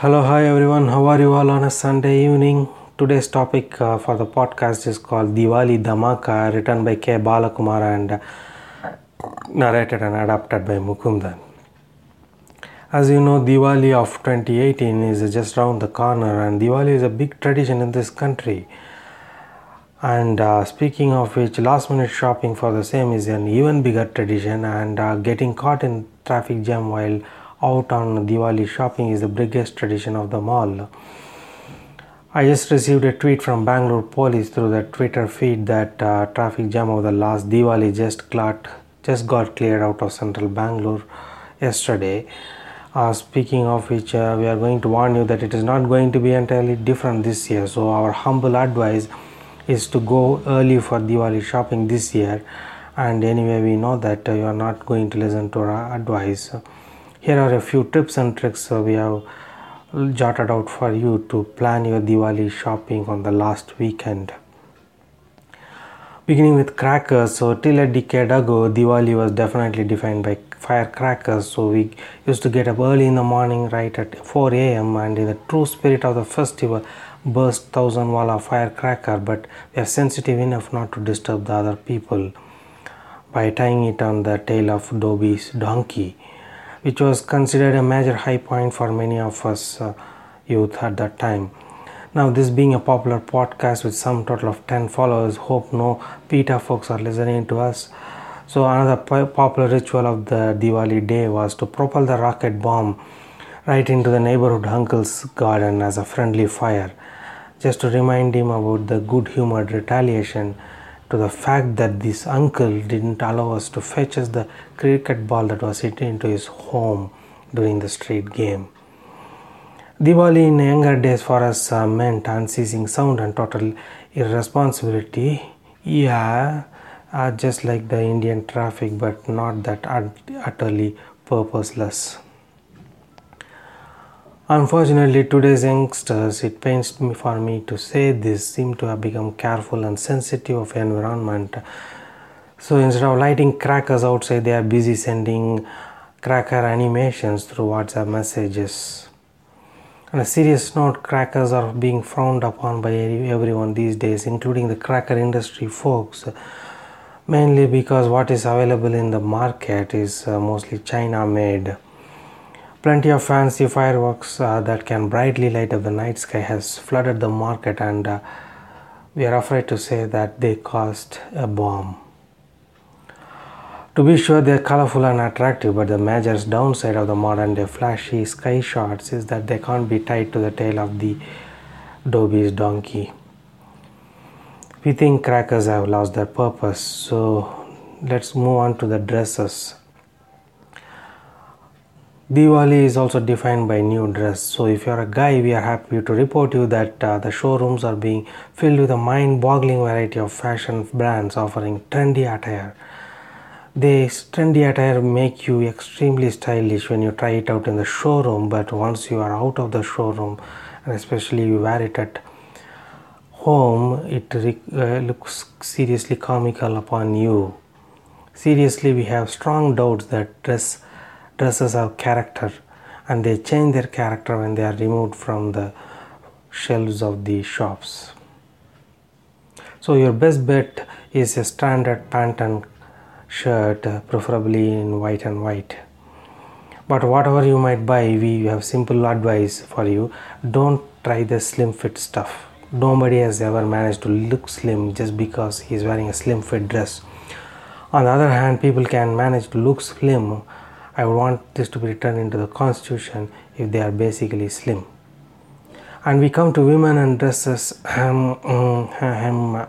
Hello, hi everyone. How are you all on a Sunday evening? Today's topic uh, for the podcast is called Diwali Dhamaka, written by K. Balakumar and uh, narrated and adapted by Mukundan. As you know, Diwali of 2018 is just around the corner, and Diwali is a big tradition in this country. And uh, speaking of which, last minute shopping for the same is an even bigger tradition, and uh, getting caught in traffic jam while out on Diwali shopping is the biggest tradition of them all. I just received a tweet from Bangalore police through the Twitter feed that uh, traffic jam of the last Diwali just got just got cleared out of central Bangalore yesterday. Uh, speaking of which, uh, we are going to warn you that it is not going to be entirely different this year. So our humble advice is to go early for Diwali shopping this year. And anyway, we know that uh, you are not going to listen to our advice. Here are a few tips and tricks we have jotted out for you to plan your Diwali shopping on the last weekend. Beginning with crackers, so till a decade ago, Diwali was definitely defined by firecrackers. So we used to get up early in the morning, right at 4 a.m., and in the true spirit of the festival, burst thousand walla firecracker. But we are sensitive enough not to disturb the other people by tying it on the tail of dhobi's donkey, which was considered a major high point for many of us uh, youth at that time. Now, this being a popular podcast with some total of 10 followers, hope no PETA folks are listening to us. So, another po- popular ritual of the Diwali day was to propel the rocket bomb right into the neighborhood uncle's garden as a friendly fire, just to remind him about the good humored retaliation to the fact that this uncle didn't allow us to fetch us the cricket ball that was hit into his home during the street game. Diwali in younger days for us uh, meant unceasing sound and total irresponsibility. Yeah, uh, just like the Indian traffic, but not that ut- utterly purposeless. Unfortunately, today's youngsters, it pains me for me to say this, seem to have become careful and sensitive of environment. So instead of lighting crackers outside, they are busy sending cracker animations through WhatsApp messages. On a serious note, crackers are being frowned upon by everyone these days, including the cracker industry folks, mainly because what is available in the market is uh, mostly China made. Plenty of fancy fireworks uh, that can brightly light up the night sky has flooded the market, and uh, we are afraid to say that they cost a bomb. To be sure, they are colorful and attractive, but the major downside of the modern day flashy sky shots is that they can't be tied to the tail of the dhobi's donkey. We think crackers have lost their purpose, so let's move on to the dresses. Diwali is also defined by new dress. So if you're a guy, we are happy to report you that uh, the showrooms are being filled with a mind-boggling variety of fashion brands offering trendy attire. This trendy attire make you extremely stylish when you try it out in the showroom, but once you are out of the showroom, and especially you wear it at home, it uh, looks seriously comical upon you. Seriously, we have strong doubts that dress dresses have character and they change their character when they are removed from the shelves of the shops. So, your best bet is a standard pant and shirt, preferably in white and white. But whatever you might buy, we have simple advice for you. Don't try the slim fit stuff. Nobody has ever managed to look slim just because he is wearing a slim fit dress. On the other hand, people can manage to look slim I would want this to be written into the constitution if they are basically slim. And we come to women and dresses. Mm,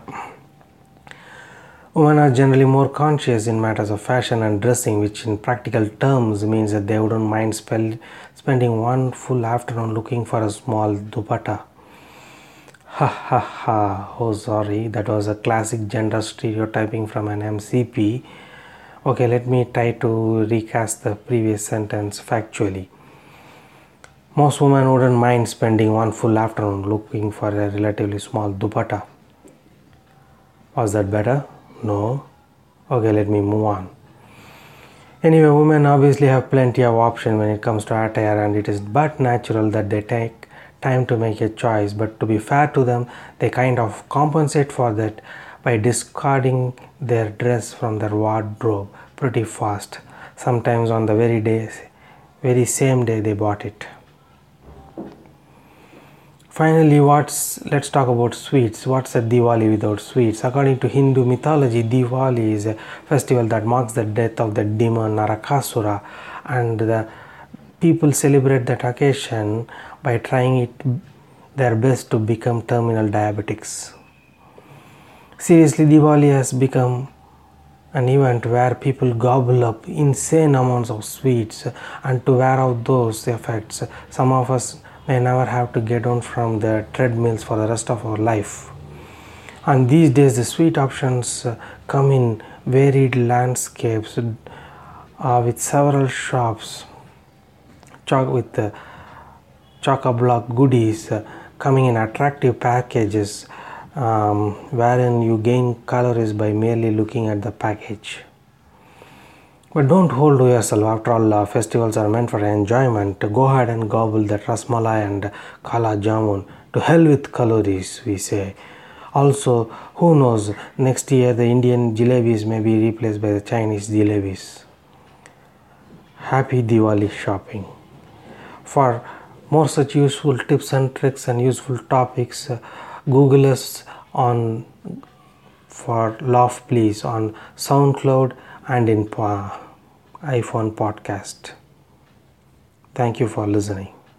women are generally more conscious in matters of fashion and dressing, which in practical terms means that they wouldn't mind spell, spending one full afternoon looking for a small dupatta. Ha ha ha, oh sorry, that was a classic gender stereotyping from an MCP. Okay, let me try to recast the previous sentence factually. Most women wouldn't mind spending one full afternoon looking for a relatively small dupatta. Was that better? No. Okay, let me move on. Anyway, women obviously have plenty of option when it comes to attire, and it is but natural that they take time to make a choice. But to be fair to them, they kind of compensate for that by discarding their dress from their wardrobe pretty fast. Sometimes on the very day, very same day they bought it. Finally, what's let's talk about sweets. What's a Diwali without sweets? According to Hindu mythology, Diwali is a festival that marks the death of the demon Narakasura, and the people celebrate that occasion by trying it their best to become terminal diabetics. Seriously, Diwali has become an event where people gobble up insane amounts of sweets, and to wear out those effects, some of us may never have to get on from the treadmills for the rest of our life. And these days, the sweet options uh, come in varied landscapes uh, with several shops chock with the chock block goodies uh, coming in attractive packages um, wherein you gain calories by merely looking at the package. But don't hold yourself. After all, uh, festivals are meant for enjoyment. Go ahead and gobble that rasmalai and kala jamun. To hell with calories, we say. Also, who knows, next year the Indian jalebis may be replaced by the Chinese jalebis. Happy Diwali shopping. For more such useful tips and tricks and useful topics, uh, Google us on for Love Please on SoundCloud and in iPhone podcast. Thank you for listening.